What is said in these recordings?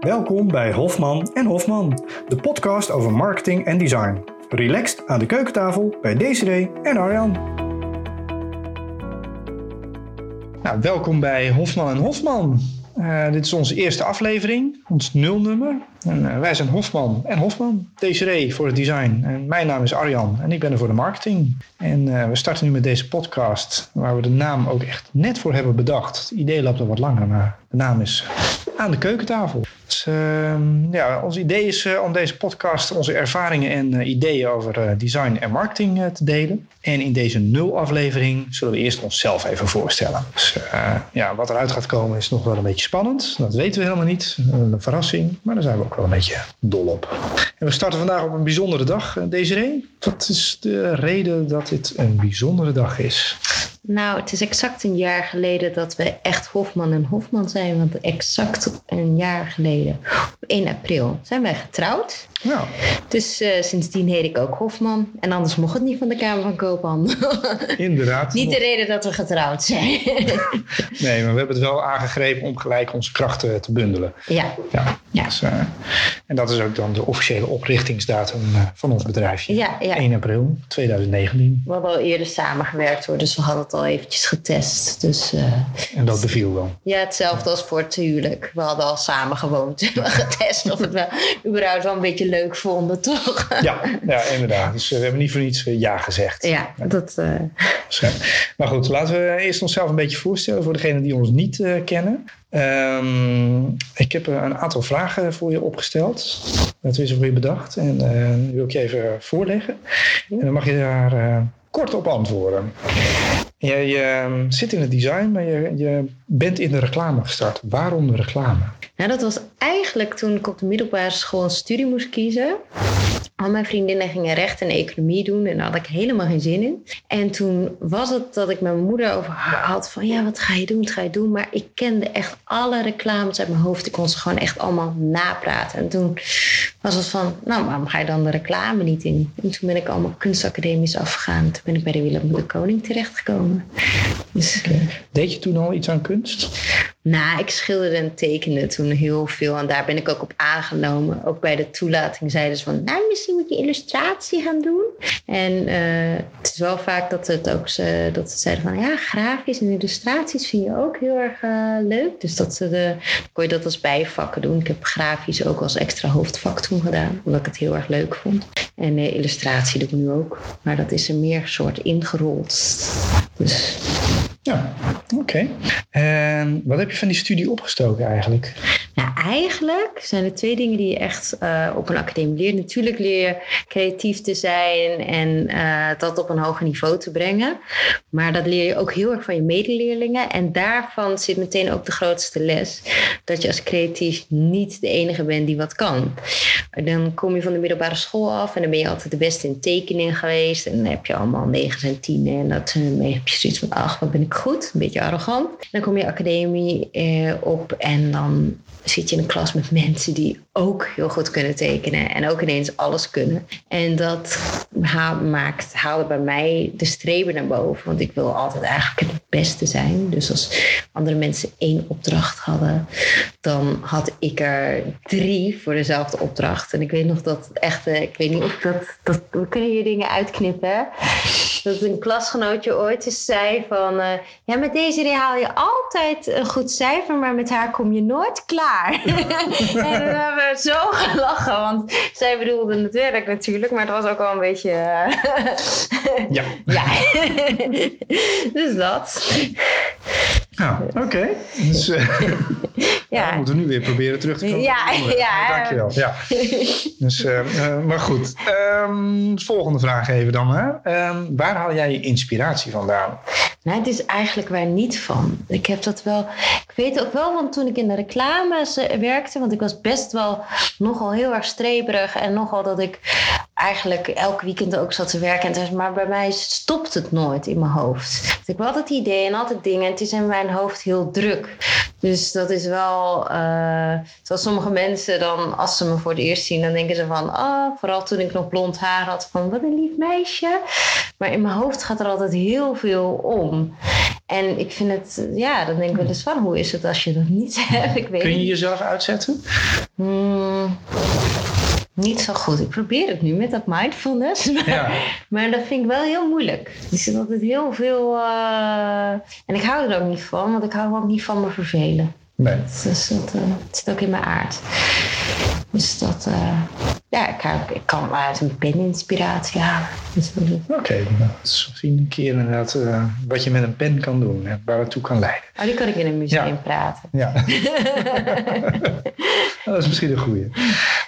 Welkom bij Hofman en Hofman, de podcast over marketing en design. Relaxed aan de keukentafel bij Desiree en Arjan. Nou, welkom bij Hofman en Hofman. Uh, dit is onze eerste aflevering, ons nulnummer. En, uh, wij zijn Hofman en Hofman, Desiree voor het design. En mijn naam is Arjan en ik ben er voor de marketing. En uh, we starten nu met deze podcast, waar we de naam ook echt net voor hebben bedacht. Het idee loopt al wat langer, maar de naam is Aan de Keukentafel. Dus, ja, ons idee is om deze podcast onze ervaringen en ideeën over design en marketing te delen. En in deze nul aflevering zullen we eerst onszelf even voorstellen. Dus ja, wat eruit gaat komen is nog wel een beetje spannend. Dat weten we helemaal niet. Een verrassing, maar daar zijn we ook wel een beetje dol op. En we starten vandaag op een bijzondere dag. Desiree, wat is de reden dat dit een bijzondere dag is? Nou, het is exact een jaar geleden dat we echt Hofman en Hofman zijn. Want exact een jaar geleden, op 1 april, zijn wij getrouwd. Ja. Dus uh, sindsdien heet ik ook Hofman. En anders mocht het niet van de Kamer van Koophandel. Inderdaad. niet de reden dat we getrouwd zijn. nee, maar we hebben het wel aangegrepen om gelijk onze krachten te bundelen. Ja. ja. ja. Dus, uh, en dat is ook dan de officiële oprichtingsdatum uh, van ons bedrijfje. Ja, ja. 1 april 2019. We hadden al eerder samengewerkt hoor, dus we hadden al eventjes getest. Dus, uh, en dat beviel wel? Ja, hetzelfde als voor het huwelijk. We hadden al samen gewoond en getest of het wel überhaupt wel een beetje leuk vonden, toch? Ja, ja inderdaad. Dus we hebben niet voor niets ja gezegd. Ja, dat... Uh... Maar goed, laten we eerst onszelf een beetje voorstellen voor degenen die ons niet uh, kennen. Um, ik heb een aantal vragen voor je opgesteld. Dat is voor je bedacht. En die wil ik je even voorleggen. En dan mag je daar kort op antwoorden. Jij uh, zit in het design, maar je, je bent in de reclame gestart. Waarom de reclame? Nou, dat was eigenlijk toen ik op de middelbare school een studie moest kiezen. Al mijn vriendinnen gingen recht en economie doen en daar had ik helemaal geen zin in. En toen was het dat ik met mijn moeder over had van ja, wat ga je doen, wat ga je doen? Maar ik kende echt alle reclames uit mijn hoofd. Ik kon ze gewoon echt allemaal napraten. En toen was het van, nou, waarom ga je dan de reclame niet in? En toen ben ik allemaal kunstacademies afgegaan. Toen ben ik bij de Willem de Koning terechtgekomen. Dus, okay. Deed je toen al iets aan kunst? Nou, ik schilderde en tekende toen heel veel. En daar ben ik ook op aangenomen. Ook bij de toelating zeiden ze van... nou, misschien moet je illustratie gaan doen. En uh, het is wel vaak dat het ook ze, dat ze zeiden van... ja, grafisch en illustraties vind je ook heel erg uh, leuk. Dus dat ze de, kon je dat als bijvakken doen. Ik heb grafisch ook als extra hoofdvak toen gedaan. Omdat ik het heel erg leuk vond. En uh, illustratie doe ik nu ook. Maar dat is er meer soort ingerold. Dus... Ja, oké. En wat heb je van die studie opgestoken eigenlijk? Nou, eigenlijk zijn er twee dingen die je echt uh, op een academie leert. Natuurlijk leer je creatief te zijn en uh, dat op een hoger niveau te brengen. Maar dat leer je ook heel erg van je medeleerlingen. En daarvan zit meteen ook de grootste les. Dat je als creatief niet de enige bent die wat kan. Dan kom je van de middelbare school af en dan ben je altijd de beste in tekening geweest. En dan heb je allemaal negen en tien. En dat, dan heb je zoiets van, ach, wat ben ik goed. Een beetje arrogant. Dan kom je academie eh, op en dan zit je in een klas met mensen die ook heel goed kunnen tekenen en ook ineens alles kunnen. En dat maakt, haalde bij mij de streven naar boven, want ik wil altijd eigenlijk het beste zijn. Dus als andere mensen één opdracht hadden, dan had ik er drie voor dezelfde opdracht. En ik weet nog dat echt, ik weet niet of dat, dat we kunnen hier dingen uitknippen. Dat een klasgenootje ooit eens zei van, uh, ja met deze haal je altijd een goed cijfer, maar met haar kom je nooit klaar. en dan hebben we zo gelachen, want zij bedoelde het werk natuurlijk, maar het was ook wel een beetje. Uh... ja. ja. dus dat. Nou, oké. Okay. Dus, uh, ja. we moeten nu weer proberen terug te komen. Ja, ja. Dankjewel. Ja. Dus, uh, uh, maar goed. Um, volgende vraag even dan. Hè. Um, waar haal jij je inspiratie vandaan? Nou, het is eigenlijk waar niet van. Ik heb dat wel. Ik weet ook wel, want toen ik in de reclame werkte, want ik was best wel nogal heel erg streberig en nogal dat ik eigenlijk elk weekend ook zat te werken. En maar bij mij stopt het nooit in mijn hoofd. Dus ik had altijd ideeën en altijd dingen. En het is in mijn hoofd heel druk. Dus dat is wel, uh, zoals sommige mensen dan, als ze me voor het eerst zien, dan denken ze van, oh, vooral toen ik nog blond haar had, van wat een lief meisje. Maar in mijn hoofd gaat er altijd heel veel om. En ik vind het, ja, dan denk ik wel eens van, hoe is het als je dat niet hebt? Ik weet Kun je jezelf uitzetten? Hmm, niet zo goed. Ik probeer het nu met dat mindfulness. Maar, Ja. maar dat vind ik wel heel moeilijk. Er zit altijd heel veel... eh, en ik hou er ook niet van, want ik hou ook niet van me vervelen. Nee. Dus dat eh, het zit ook in mijn aard. Dus dat... eh, ja, ik, hou- ik kan uit een pen inspiratie halen. Dus Oké, nou, misschien een keer inderdaad eh, wat je met een pen kan doen en waar het toe kan leiden. Oh, die kan ik in een museum Ja. praten. Ja. dat is misschien een goeie.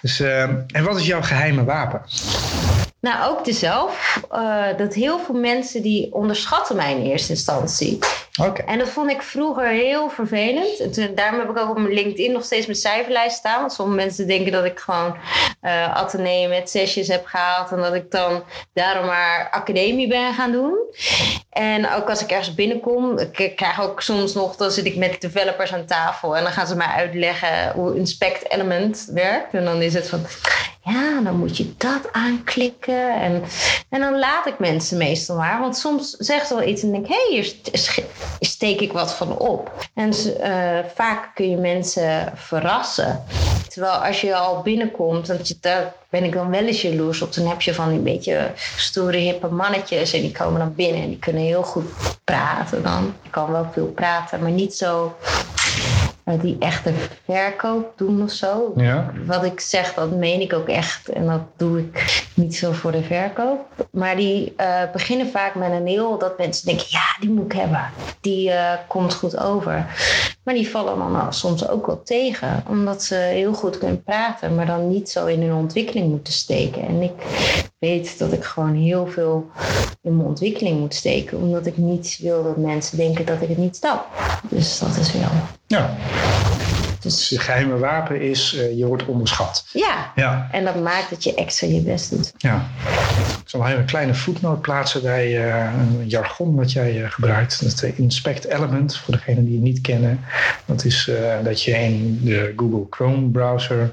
Dus, eh, en wat is jouw geheime wapen? Nou, ook dezelf. eh, dat heel veel mensen die onderschatten mij in eerste instantie. Oké. En dat vond ik vroeger heel vervelend. En toen, daarom heb ik ook op mijn LinkedIn nog steeds mijn cijferlijst staan. Want sommige mensen denken dat ik gewoon ateneum met zesjes heb gehaald. En dat ik dan daarom maar academie ben gaan doen. En ook als ik ergens binnenkom, ik krijg ook soms nog, dan zit ik met developers aan tafel. En dan gaan ze mij uitleggen hoe Inspect Element werkt. En dan is het van, ja, dan moet je dat aanklikken. En, en dan laat ik mensen meestal maar. Want soms zeggen ze wel iets en denk hey, hier steek ik wat van op. En eh, vaak kun je mensen verrassen. Terwijl als je al binnenkomt, want daar ben ik dan wel eens jaloers op. Dan heb je van die beetje stoere, hippe mannetjes. En die komen dan binnen en die kunnen heel goed praten dan. Ik kan wel veel praten, maar niet zo die echte verkoop doen of zo. Ja. Wat ik zeg, dat meen ik ook echt. En dat doe ik niet zo voor de verkoop. Maar die eh, beginnen vaak met een heel... dat mensen denken, ja, die moet ik hebben. Die eh, komt goed over. Maar die vallen dan soms ook wel tegen. Omdat ze heel goed kunnen praten. Maar dan niet zo in hun ontwikkeling moeten steken. En ik weet dat ik gewoon heel veel in mijn ontwikkeling moet steken. Omdat ik niet wil dat mensen denken dat ik het niet snap. Dus dat is wel... ja. Dus Dus je geheime wapen is, eh, je wordt onderschat. ja, Ja. en dat maakt dat je extra je best doet. ja. Zal even een kleine voetnoot plaatsen bij eh, een jargon wat jij eh, gebruikt. Dat is de inspect element, voor degenen die het niet kennen. Dat is eh, dat je in de Google Chrome browser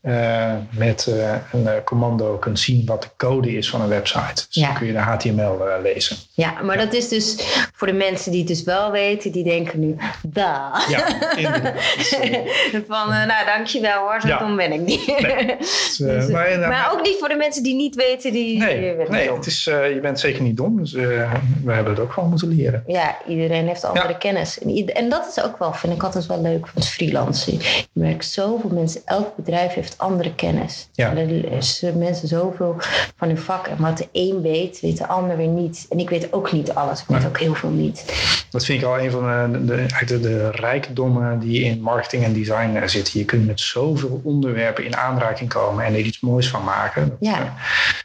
eh, met eh, een eh, commando kunt zien wat de code is van een website. Dus Ja. dan kun je de HTML eh, lezen. Ja, maar dat is dus voor de mensen die het dus wel weten, die denken nu, da. Ja, inderdaad. Eh, Van, eh, nou dankjewel hoor, zo Ja. dom ben ik niet. dus, eh, Dus, eh, maar maar ook niet voor de mensen die niet weten, die Nee, nee dom. het is, eh, je bent zeker niet dom. Dus eh, we hebben het ook gewoon moeten leren. Ja, iedereen heeft andere Ja. kennis. En, en dat is ook wel, vind ik altijd wel leuk van het freelancen. Je merkt zoveel mensen, elk bedrijf heeft andere kennis. Ja. En er is eh, mensen zoveel van hun vak. En wat de een weet, weet de ander weer niet. En ik weet ook niet alles. Ik weet Nee. ook heel veel niet. Dat vind ik al een van de, de, de, de rijkdommen die in marketing en design eh, zitten. Je kunt met zoveel onderwerpen in aanraking komen en er iets moois van maken. Ja.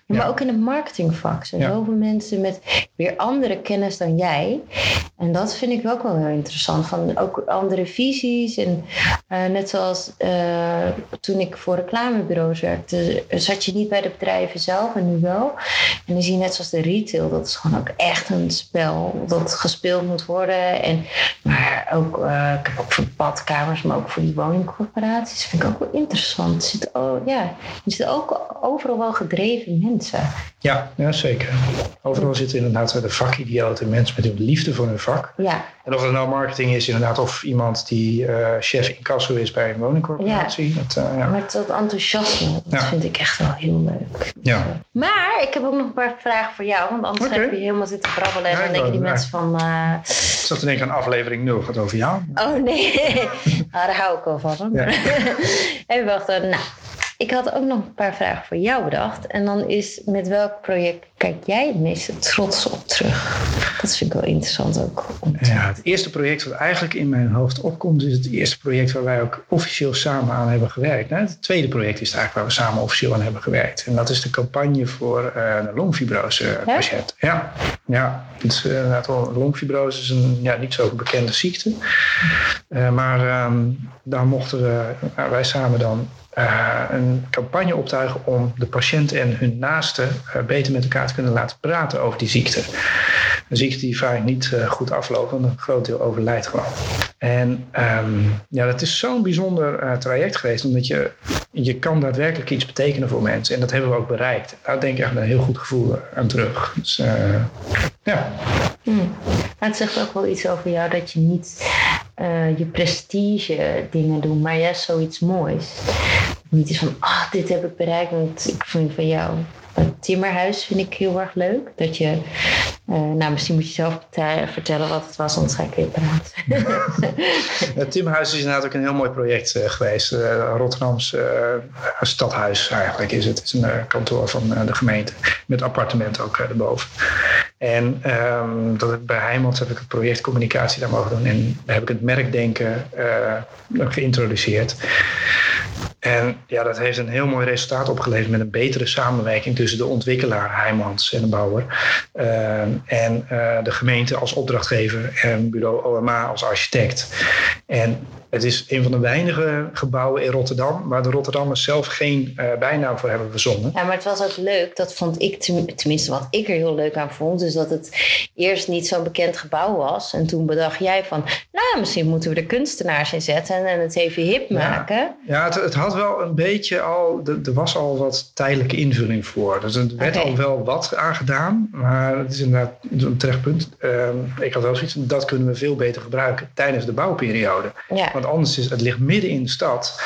Ja, maar ook in het marketingvak zijn Ja. zoveel mensen met weer andere kennis dan jij. En dat vind ik ook wel heel interessant. Van ook andere visies. En eh, net zoals eh, toen ik voor reclamebureaus werkte, zat je niet bij de bedrijven zelf en nu wel. En dan zie je net zoals de retail, dat is gewoon ook echt een spel dat gespeeld moet worden. En, maar ook, eh, ik heb ook voor badkamers, maar ook voor die woningcorporaties. vind ik ook wel interessant. Er zit, oh, ja, er zitten ook overal wel gedreven mensen. ja, ja, zeker. Overal zitten inderdaad de vakidioten, mensen met hun liefde voor hun vak. Ja, En of het nou marketing is, inderdaad, of iemand die eh, chef incasso is bij een woningcorporatie. Dat, eh, ja. maar dat enthousiasme, dat Ja. vind ik echt wel heel leuk. Ja. Maar ik heb ook nog een paar vragen voor jou, want anders Oké. heb je helemaal zitten brabbelen. En Ja, dan denken die ja. mensen van, eh, Ik zat te denken aan aflevering 0, gaat over jou. oh nee, ah, daar hou ik wel van. Ja. Even wachten, nou. Ik had ook nog een paar vragen voor jou bedacht. En dan is, met welk project kijk jij het meeste trots op terug? Dat vind ik wel interessant ook. om te- Ja, het eerste project wat eigenlijk in mijn hoofd opkomt, is het eerste project waar wij ook officieel samen aan hebben gewerkt. Nou, het tweede project is het eigenlijk waar we samen officieel aan hebben gewerkt. En dat is de campagne voor eh de longfibrose eh, Ja? patiënt. Ja, ja is, eh, longfibrose is een ja, niet zo bekende ziekte. Maar ehm, daar mochten we, wij samen dan eh, een campagne optuigen om de patiënt en hun naasten eh, beter met elkaar te kunnen laten praten over die ziekte. Een ziekte die vaak niet eh, goed afloopt, want een groot deel overlijdt gewoon. En ehm, ja, dat is zo'n bijzonder traject geweest, omdat je, je kan daadwerkelijk iets betekenen voor mensen. En dat hebben we ook bereikt. Daar denk ik echt een heel goed gevoel aan terug. Dus, ja. Hmm. Het zegt ook wel iets over jou dat je niet uh, je prestige dingen doet, maar juist zoiets moois. Niet eens van, ah, dit heb ik bereikt, want ik vind van jou het timmerhuis vind ik heel erg leuk. Dat je, uh, nou misschien moet je zelf vertellen wat het was, anders ga ik weer praten. het timmerhuis is inderdaad ook een heel mooi project uh, geweest. Uh, Rotterdams stadhuis eigenlijk is het. Het is een kantoor van de gemeente met appartementen ook erboven. En um, dat bij Heimans heb ik het project communicatie daar mogen doen. En daar heb ik het merkdenken geïntroduceerd. En ja, dat heeft een heel mooi resultaat opgeleverd met een betere samenwerking tussen de ontwikkelaar Heijmans en de bouwer. Uh, en uh, de gemeente als opdrachtgever en bureau OMA als architect. En het is een van de weinige gebouwen in Rotterdam waar de Rotterdammers zelf geen uh, bijnaam voor hebben verzonnen. Ja, maar het was ook leuk. Dat vond ik, tenminste wat ik er heel leuk aan vond, is dat het eerst niet zo'n bekend gebouw was. En toen bedacht jij van, nou, misschien moeten we er kunstenaars in zetten en het even hip maken. Ja, het, het, had wel een beetje al, er was al wat tijdelijke invulling voor. Dus er werd al wel wat aangedaan, maar het is inderdaad een terechtpunt. Uh, ik had wel zoiets, dat kunnen we veel beter gebruiken tijdens de bouwperiode. Ja. Want anders is het ligt midden in de stad,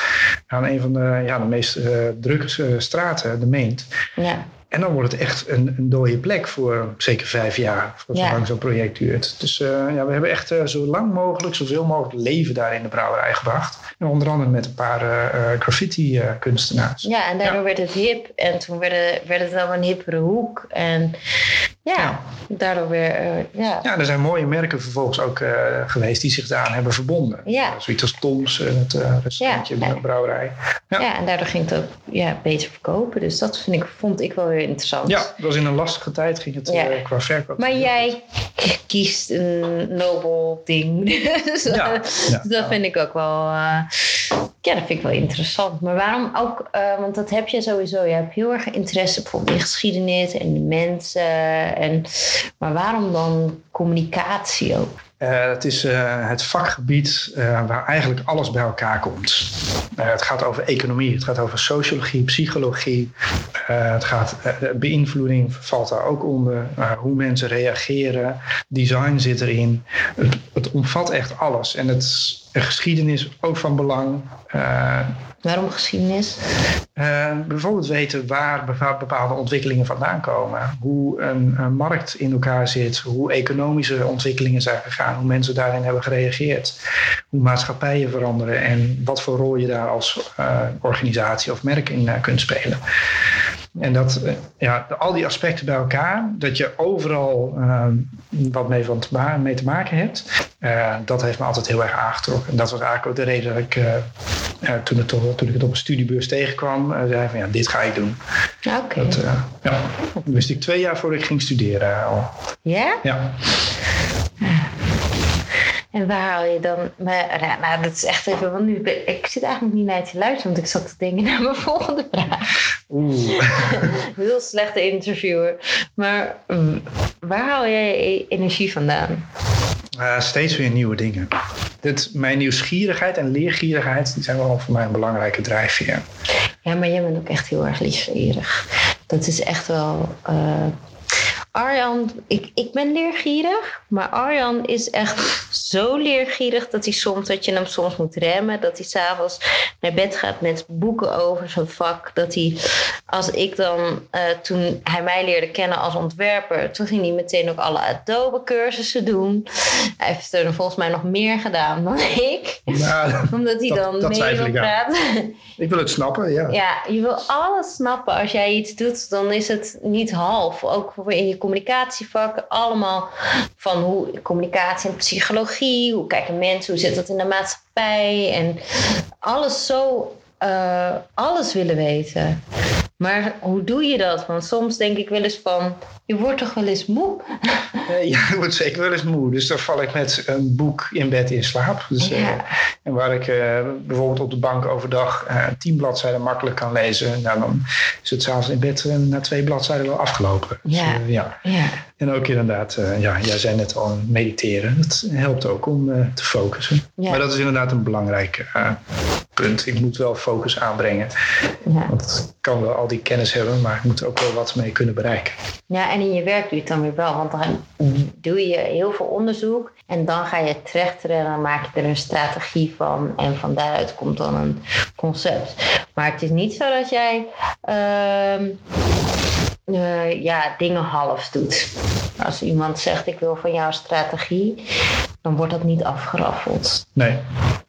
aan een van de, ja, de meest uh, drukke uh, straten, de Meent. Ja. En dan wordt het echt een, een dode plek voor zeker vijf jaar, voor zolang zo'n project duurt. Dus uh, ja, we hebben echt uh, zo lang mogelijk, zoveel mogelijk leven daar in de brouwerij gebracht. En onder andere met een paar uh, graffiti-kunstenaars. ja, en daardoor werd het hip. En toen werd, werd het dan een hippere hoek. En ja, daardoor weer, ja. Ja, er zijn mooie merken vervolgens ook geweest die zich daaraan hebben verbonden. Ja. Zoiets als Toms, het restaurantje, ja. brouwerij. Ja. ja, en daardoor ging het ook ja, beter verkopen. Dus dat vind ik, vond ik wel weer interessant. Ja, dat was in een lastige tijd ging het qua verkoop. Maar jij kiest een nobel ding. dus ja, dat vind ik ook wel... Ja, dat vind ik wel interessant. Maar waarom ook... Uh, want dat heb je sowieso. Je hebt heel erg interesse bijvoorbeeld in geschiedenis en de mensen. En, maar waarom dan communicatie ook? Uh, het is uh, het vakgebied waar eigenlijk alles bij elkaar komt. het gaat over economie, het gaat over sociologie, psychologie. het gaat, beïnvloeding valt daar ook onder. hoe mensen reageren, design zit erin. Het, het omvat echt alles. En het geschiedenis ook van belang. Waarom geschiedenis? Uh, bijvoorbeeld weten waar bepaalde ontwikkelingen vandaan komen. Hoe een, een, markt in elkaar zit. Hoe economische ontwikkelingen zijn gegaan. Hoe mensen daarin hebben gereageerd. Hoe maatschappijen veranderen. En wat voor rol je daar als uh, organisatie of merk in kunt spelen. En dat, ja, al die aspecten bij elkaar, dat je overal wat mee, van te, mee te maken hebt, dat heeft me altijd heel erg aangetrokken. En dat was eigenlijk ook de reden dat ik toen, het, toen ik het op een studiebeurs tegenkwam, zei van ja, dit ga ik doen. Oké. Okay. ja, dat wist ik twee jaar voordat ik ging studeren al. Ja? Ja. En waar haal je dan. Maar, nou, dat is echt even. Want nu, ik zit eigenlijk niet naar te luisteren, want ik zat te denken naar mijn volgende vraag. Oeh. Heel slechte interviewer. Maar waar haal jij je energie vandaan? Uh, steeds weer nieuwe dingen. Dit, mijn nieuwsgierigheid en leergierigheid die zijn wel voor mij een belangrijke drijfveer. Ja, maar jij bent ook echt heel erg leergierig. Dat is echt wel. Uh, Arjan, ik, ik ben leergierig, maar Arjan is echt zo leergierig dat hij soms dat je hem soms moet remmen. Dat hij s'avonds naar bed gaat met boeken over zijn vak. Dat hij, als ik dan, uh, toen hij mij leerde kennen als ontwerper, toen ging hij meteen ook alle Adobe cursussen doen. Hij heeft er volgens mij nog meer gedaan dan ik. Nou, Omdat hij dan dat mee wil praten. Ik wil het snappen, ja. Ja, je wil alles snappen. Als jij iets doet, dan is het niet half. Ook in je communicatievak, allemaal van hoe communicatie en psychologie, hoe kijken mensen, hoe zit dat in de maatschappij en alles zo, uh, alles willen weten. Maar hoe doe je dat? Want soms denk ik wel eens van, je wordt toch wel eens moe? ja, ik word zeker wel eens moe. Dus dan val ik met een boek in bed in slaap. Dus, ja. uh, en waar ik uh, bijvoorbeeld op de bank overdag uh, tien bladzijden makkelijk kan lezen. Nou, dan is het s'avonds in bed na twee bladzijden wel afgelopen. Dus, ja. ja. En ook inderdaad, ja, jij zei net al, mediteren. Dat helpt ook om te focussen. Ja. Maar dat is inderdaad een belangrijk punt. Ik moet wel focus aanbrengen. Want ik kan wel al die kennis hebben, maar ik moet ook wel wat mee kunnen bereiken. Ja, en in je werk doe je het dan weer wel. Want dan doe je heel veel onderzoek en dan ga je het trechteren en dan maak je er een strategie van en van daaruit komt dan een concept. Maar het is niet zo dat jij ehm, eh, ja, dingen half doet. Als iemand zegt ik wil van jou strategie, dan wordt dat niet afgeraffeld. Nee,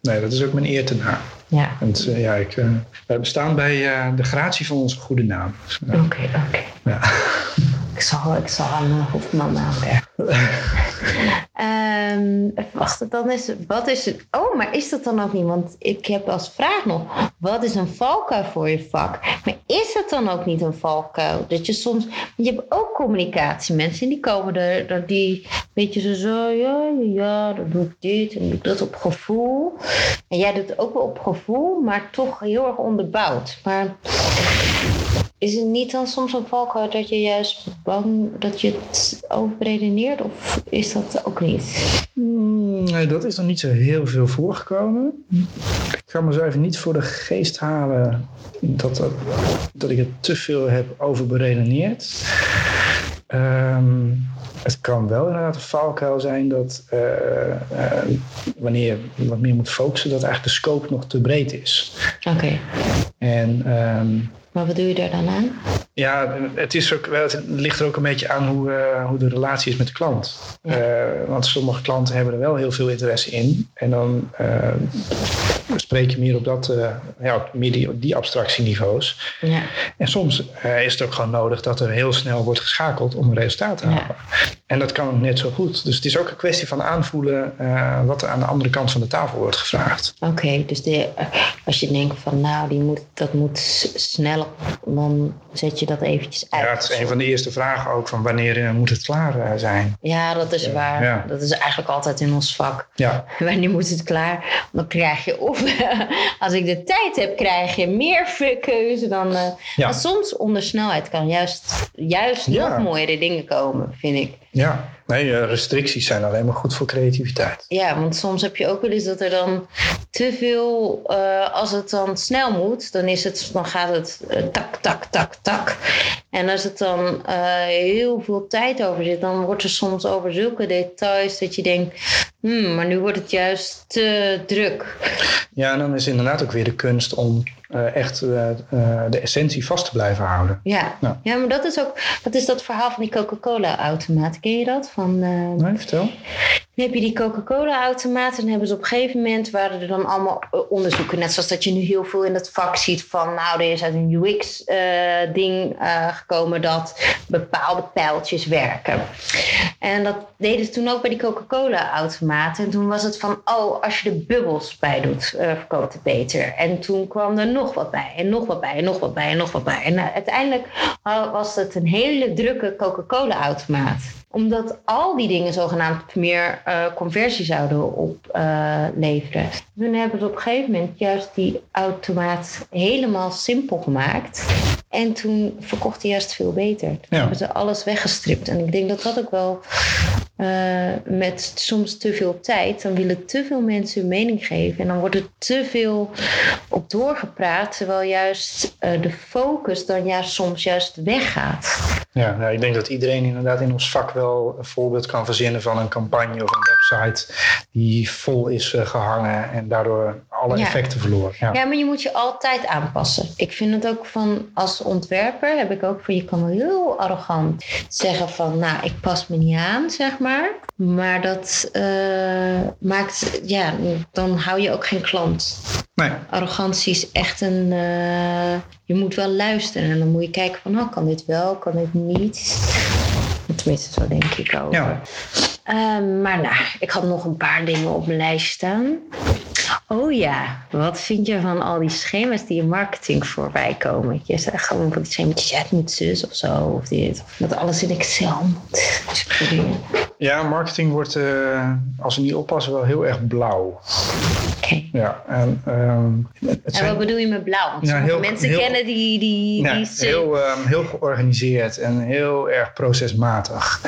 nee dat is ook mijn eer te na. Ja. En uh, ja, ik, uh, wij bestaan bij uh, de gratie van onze goede naam. Oké, oké. Okay, okay. Ja. Ik zal, ik zal aan Hofman aanwerken. um, wacht, dan is wat is het? Oh, maar is dat dan ook niet? Want ik heb als vraag nog: wat is een valkuil voor je vak? Maar is het dan ook niet een valkuil? Dat je soms, je hebt ook communicatiemensen die komen er, die weet je zo, ja, ja, dan doe ik dit en doe ik dat op gevoel. En jij doet het ook wel op gevoel, maar toch heel erg onderbouwd. Maar is het niet dan soms een valkuil dat je juist bang dat je het overredeneert? Of is dat ook niet? Nee, dat is nog niet zo heel veel voorgekomen. Ik ga me zo even niet voor de geest halen dat, dat, dat ik het te veel heb overberedeneerd. Um, het kan wel inderdaad een valkuil zijn dat uh, uh, wanneer je wat meer moet focussen, dat eigenlijk de scope nog te breed is. Oké. Okay. En um, maar wat doe je daar dan aan? Ja, het, is ook, het ligt er ook een beetje aan hoe, uh, hoe de relatie is met de klant. Ja. Uh, want sommige klanten hebben er wel heel veel interesse in. En dan uh, spreek je meer op, dat, ja, meer die, die abstractieniveaus. Ja. En soms is het ook gewoon nodig dat er heel snel wordt geschakeld om een resultaat te halen. Ja. En dat kan net zo goed. Dus het is ook een kwestie van aanvoelen wat er aan de andere kant van de tafel wordt gevraagd. Oké, okay, dus de, als je denkt van nou, die moet, dat moet dan zet je dat eventjes uit. Ja, het is een van de eerste vragen ook van wanneer moet het klaar zijn. Ja, dat is waar. Ja. Dat is eigenlijk altijd in ons vak. Ja. Wanneer moet het klaar? Dan krijg je of als ik de tijd heb, krijg je meer keuze dan. Uh, ja. Maar soms onder snelheid kan juist, juist ja. nog mooiere dingen komen, vind ik. Ja, nee, restricties zijn alleen maar goed voor creativiteit. Ja, want soms heb je ook wel eens dat er dan te veel, uh, als het dan snel moet, dan, is het, dan gaat het uh, tak, tak, tak, tak. En als het dan uh, heel veel tijd over zit, dan wordt er soms over zulke details dat je denkt, hmm, maar nu wordt het juist te druk. Ja, en dan is inderdaad ook weer de kunst om uh, echt uh, uh, de essentie vast te blijven houden. Ja, ja. ja maar dat is ook dat, is dat verhaal van die Coca-Cola-automaat. Ken je dat? Van, nee, vertel. Heb je die Coca-Cola-automaten. Dan hebben ze op een gegeven moment waren er dan allemaal onderzoeken. Net zoals dat je nu heel veel in het vak ziet van... nou, er is uit een UX-ding gekomen dat bepaalde pijltjes werken. En dat deden ze toen ook bij die Coca-Cola-automaten. En toen was het van, oh, als je er bubbels bij doet, verkoopt het beter. En toen kwam er nog wat bij en nog wat bij en nog wat bij en nog wat bij. En uiteindelijk was het een hele drukke Coca-Cola-automaat omdat al die dingen zogenaamd meer uh, conversie zouden opleveren. Uh, Toen hebben ze op een gegeven moment juist die automaat helemaal simpel gemaakt. En toen verkocht hij juist veel beter. Toen ja. hebben ze alles weggestript. En ik denk dat dat ook wel uh, met soms te veel tijd, dan willen te veel mensen hun mening geven. En dan wordt er te veel op doorgepraat, terwijl juist uh, de focus dan juist soms juist weggaat. Ja, nou, ik denk dat iedereen inderdaad in ons vak wel een voorbeeld kan verzinnen van een campagne of een website die vol is uh, gehangen en daardoor alle ja. effecten verloren. Ja. ja, maar je moet je altijd aanpassen. Ik vind het ook van als ontwerper heb ik ook van je kan wel heel arrogant zeggen van nou ik pas me niet aan zeg maar. Maar dat uh, maakt, ja, dan hou je ook geen klant. Nee. Arrogantie is echt een, uh, je moet wel luisteren en dan moet je kijken van, oh, kan dit wel, kan dit niet. Tenminste, zo denk ik ook. Ja. Uh, maar nou, ik had nog een paar dingen op mijn lijst staan. Oh ja, wat vind je van al die schema's die in marketing voorbij komen? Je zegt gewoon van die schema's, het moet zus of zo, of dit. Dat alles in Excel moet. Ja, marketing wordt, uh, als we niet oppassen, wel heel erg blauw. Ja, en, um, het en wat bedoel je met blauw? Want ja, heel, mensen heel, kennen die... die, ja, die heel, um, heel georganiseerd en heel erg procesmatig.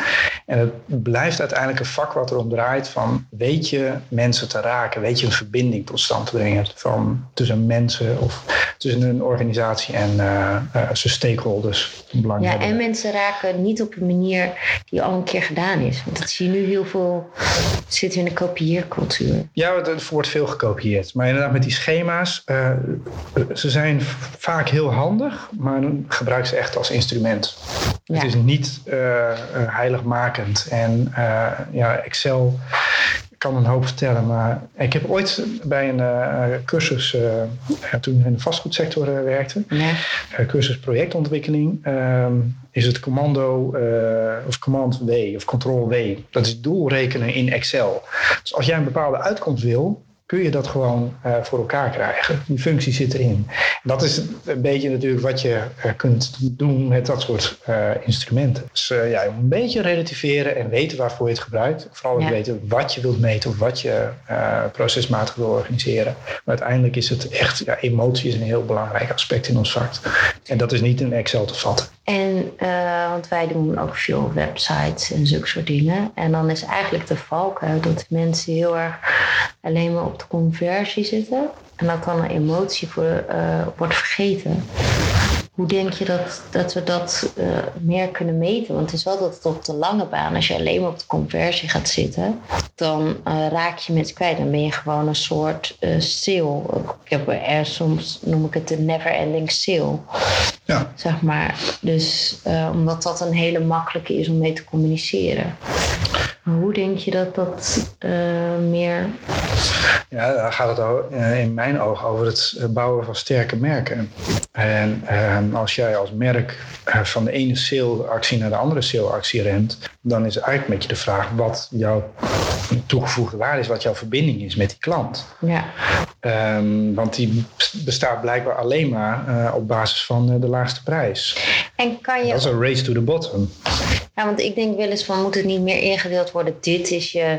En het blijft uiteindelijk een vak wat erom draait van weet je mensen te raken, weet je een verbinding tot stand te brengen van tussen mensen of tussen een organisatie en uh, zijn stakeholders. Ja, en mensen raken niet op een manier die al een keer gedaan is. Want dat zie je nu heel veel zit in de kopieercultuur. Ja, er wordt veel gekopieerd. Maar inderdaad, met die schema's, uh, ze zijn vaak heel handig, maar dan gebruik ze echt als instrument. Het is niet uh, heiligmakend. En uh, ja, Excel kan een hoop vertellen. Maar ik heb ooit bij een uh, cursus, uh, toen ik in de vastgoedsector uh, werkte, ja. cursus projectontwikkeling, ehm, is het commando of command W of control W. Dat is doelrekenen in Excel. Dus als jij een bepaalde uitkomst wil, kun je dat gewoon uh, voor elkaar krijgen. Die functie zit erin. dat is een beetje natuurlijk wat je uh, kunt doen met dat soort uh, instrumenten. Dus ja, een beetje relativeren en weten waarvoor je het gebruikt. Vooral ja. weten wat je wilt meten of wat je procesmatig wil organiseren. Maar uiteindelijk is het echt, ja, emotie is een heel belangrijk aspect in ons vak. En dat is niet in Excel te vatten. En, want wij doen ook veel websites en zulke soort dingen. En dan is eigenlijk de valkuil dat mensen heel erg alleen maar op de conversie zitten. En dan een emotie voor, uh, wordt vergeten. Hoe denk je dat, dat we dat uh, meer kunnen meten? Want het is wel dat het op de lange baan, als je alleen maar op de conversie gaat zitten, dan uh, raak je mensen kwijt. Dan ben je gewoon een soort uh, sale. Ik heb er soms noem ik het de never ending sale. Ja. Zeg maar. Dus omdat dat een hele makkelijke is om mee te communiceren. Maar hoe denk je dat dat meer ja, dan gaat het eh, in mijn ogen over het eh, bouwen van sterke merken. En ehm, als jij als merk eh, van de ene sale-actie naar de andere sale-actie rent, dan is eigenlijk met je de vraag wat jouw toegevoegde waarde is, wat jouw verbinding is met die klant. Ja. Um, want die bestaat blijkbaar alleen maar op basis van de laagste prijs. En kan je... Dat is een race to the bottom. Ja, want ik denk wel eens van moet het niet meer ingedeeld worden. Dit is je,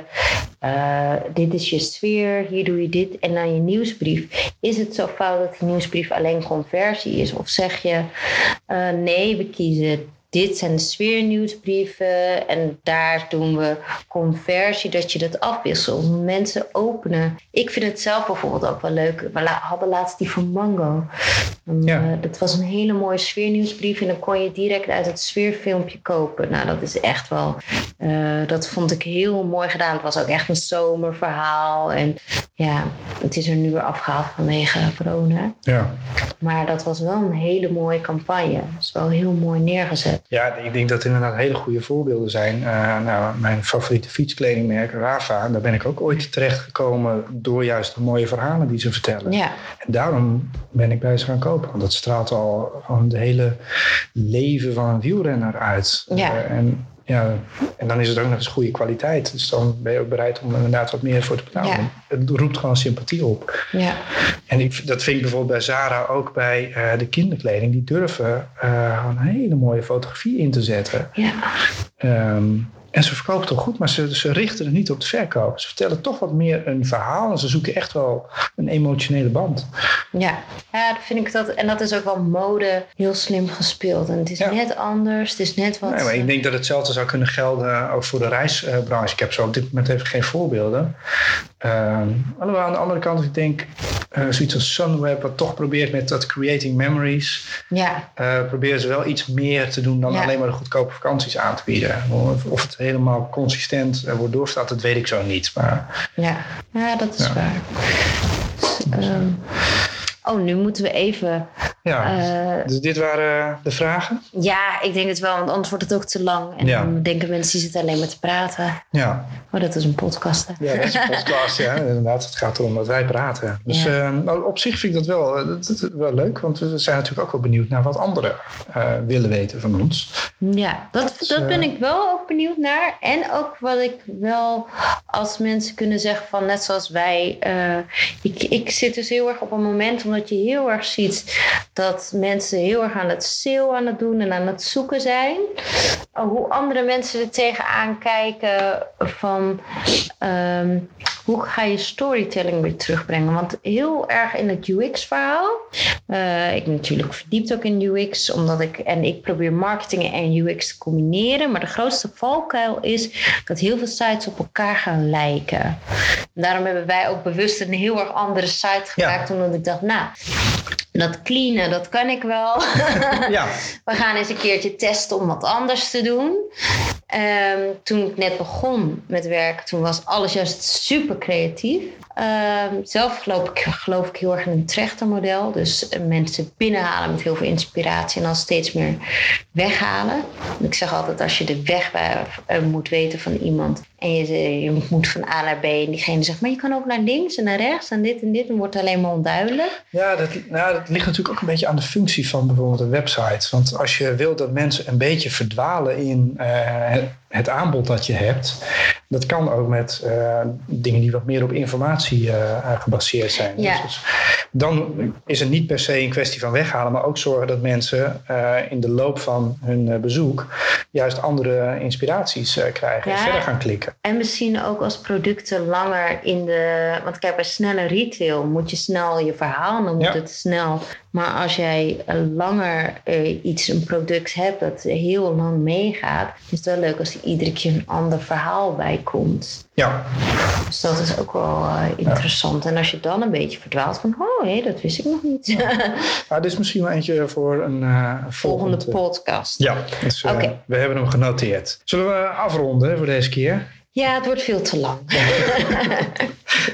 uh, dit is je sfeer, hier doe je dit. En dan je nieuwsbrief. Is het zo fout dat die nieuwsbrief alleen conversie is? Of zeg je uh, nee, we kiezen dit zijn de sfeernieuwsbrieven en daar doen we conversie, dat je dat afwisselt. Mensen openen. Ik vind het zelf bijvoorbeeld ook wel leuk. We hadden laatst die van Mango. Ja. Uh, dat was een hele mooie sfeernieuwsbrief en dan kon je direct uit het sfeerfilmpje kopen. Nou, dat is echt wel, uh, dat vond ik heel mooi gedaan. Het was ook echt een zomerverhaal en ja, het is er nu weer afgehaald vanwege corona. Ja. Maar dat was wel een hele mooie campagne. Het is wel heel mooi neergezet. Ja, ik denk dat er inderdaad hele goede voorbeelden zijn. Uh, nou, mijn favoriete fietskledingmerk, Rafa, daar ben ik ook ooit terecht gekomen door juist de mooie verhalen die ze vertellen. Ja. En daarom ben ik bij ze gaan kopen. Want dat straalt al gewoon het hele leven van een wielrenner uit. Ja. Uh, en ja, en dan is het ook nog eens goede kwaliteit. Dus dan ben je ook bereid om inderdaad wat meer voor te betalen. Het roept gewoon sympathie op. Ja. En ik, dat vind ik bijvoorbeeld bij Zara ook bij uh, de kinderkleding. Die durven uh, een hele mooie fotografie in te zetten. Ja. Um, en ze verkopen toch goed, maar ze, ze richten het niet op de verkoop. Ze vertellen toch wat meer een verhaal en ze zoeken echt wel een emotionele band. Ja, ja dat vind ik dat. En dat is ook wel mode heel slim gespeeld. En het is net anders, het is net wat. Nee, maar ik denk dat hetzelfde zou kunnen gelden ook voor de reisbranche. Ik heb zo op dit moment even geen voorbeelden. Uh, alhoewel aan de andere kant, ik denk uh, zoiets als Sunweb, wat toch probeert met dat creating memories. Ja. Uh, proberen ze wel iets meer te doen dan alleen maar de goedkope vakanties aan te bieden. Of, of het helemaal consistent wordt doorstaat, dat weet ik zo niet. Maar, ja. ja, dat is waar. Dus, um, Oh, nu moeten we even. Ja, uh, dus dit waren de vragen? Ja, ik denk het wel, want anders wordt het ook te lang. En dan denken mensen die zitten alleen maar te praten. Ja. Oh, dat is een podcast. Hè? Ja, dat is een podcast, ja. Inderdaad, het gaat erom dat wij praten. Dus ja. uh, op zich vind ik dat wel, eh, dat, wel leuk, want we zijn natuurlijk ook wel benieuwd naar wat anderen uh, willen weten van ons. Ja, dat, dus, dat ben ik wel ook benieuwd naar. En ook wat ik wel, als mensen kunnen zeggen van net zoals wij. ik, ik zit dus heel erg op een moment omdat je heel erg ziet dat mensen heel erg aan het sale aan het doen en aan het zoeken zijn. Hoe andere mensen er tegenaan kijken van um, hoe ga je storytelling weer terugbrengen? Want heel erg in het UX-verhaal. Uh, ik ben natuurlijk verdiept ook in UX, omdat ik en ik probeer marketing en UX te combineren. Maar de grootste valkuil is dat heel veel sites op elkaar gaan lijken. En daarom hebben wij ook bewust een heel erg andere site gemaakt, ja. omdat ik dacht, nou, dat cleanen, dat kan ik wel. ja. We gaan eens een keertje testen om wat anders te doen. Um, toen ik net begon met werken, toen was alles juist super creatief. Um, zelf geloof ik, geloof ik heel erg in een trechtermodel. Dus mensen binnenhalen met heel veel inspiratie en dan steeds meer weghalen. Ik zeg altijd, als je de weg uh, moet weten van iemand en je, je, moet van A naar B en diegene zegt, maar je kan ook naar links en naar rechts en dit en dit, dan wordt het alleen maar onduidelijk. Ja, dat, nou, dat ligt natuurlijk ook een beetje aan de functie van bijvoorbeeld een website. Want als je wil dat mensen een beetje verdwalen in uh, het, aanbod dat je hebt, dat kan ook met uh, dingen die wat meer op informatie uh, gebaseerd zijn. Ja. Dus dan is het niet per se een kwestie van weghalen, maar ook zorgen dat mensen uh, in de loop van hun bezoek juist andere inspiraties krijgen ja, en verder gaan klikken. En misschien ook als producten langer in de. Want kijk, bij snelle retail moet je snel je verhaal, dan moet ja. het snel. Maar als jij langer iets, een product hebt dat heel lang meegaat, is het wel leuk als er iedere keer een ander verhaal bij komt. Ja. Dus dat is ook wel uh, interessant. Ja. En als je dan een beetje verdwaalt van, oh hé, dat wist ik nog niet. Ja, ja dit is misschien wel eentje voor een uh, volgende podcast. Ja, dus, okay. we hebben hem genoteerd. Zullen we afronden voor deze keer? Ja, het wordt veel te lang.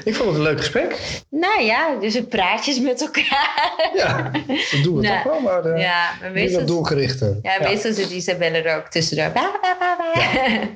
ik vond het een leuk gesprek. Nou ja, dus een praatjes met elkaar. ja, dat doen we nou, toch wel, maar, uh, ja, maar meestal, doelgerichter. Ja, ja, meestal zit Isabelle er ook tussendoor. Ja,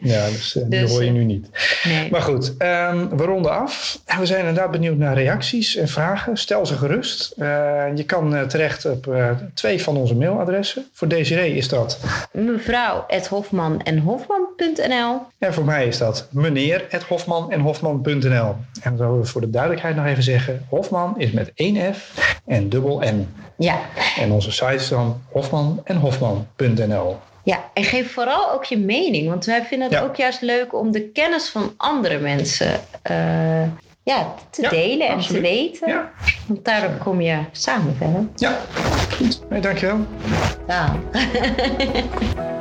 ja dus, uh, dus, die hoor je nu niet. Nee. Maar goed, um, we ronden af. We zijn inderdaad benieuwd naar reacties en vragen. Stel ze gerust. Uh, je kan terecht op twee van onze mailadressen. Voor Desiree is dat... Mevrouw Hofman en Hofman.nl En voor mij is dat meneer Hofman en Hofman.nl. En zo voor de duidelijkheid nog even zeggen: Hofman is met één F en dubbel N. Ja. En onze site is dan hofman en hofman.nl. Ja, en geef vooral ook je mening, want wij vinden het ja. ook juist leuk om de kennis van andere mensen uh, ja, te ja, delen en absoluut. te weten. Ja. Want daardoor kom je samen verder. Ja, goed. Hey, dankjewel. Ja.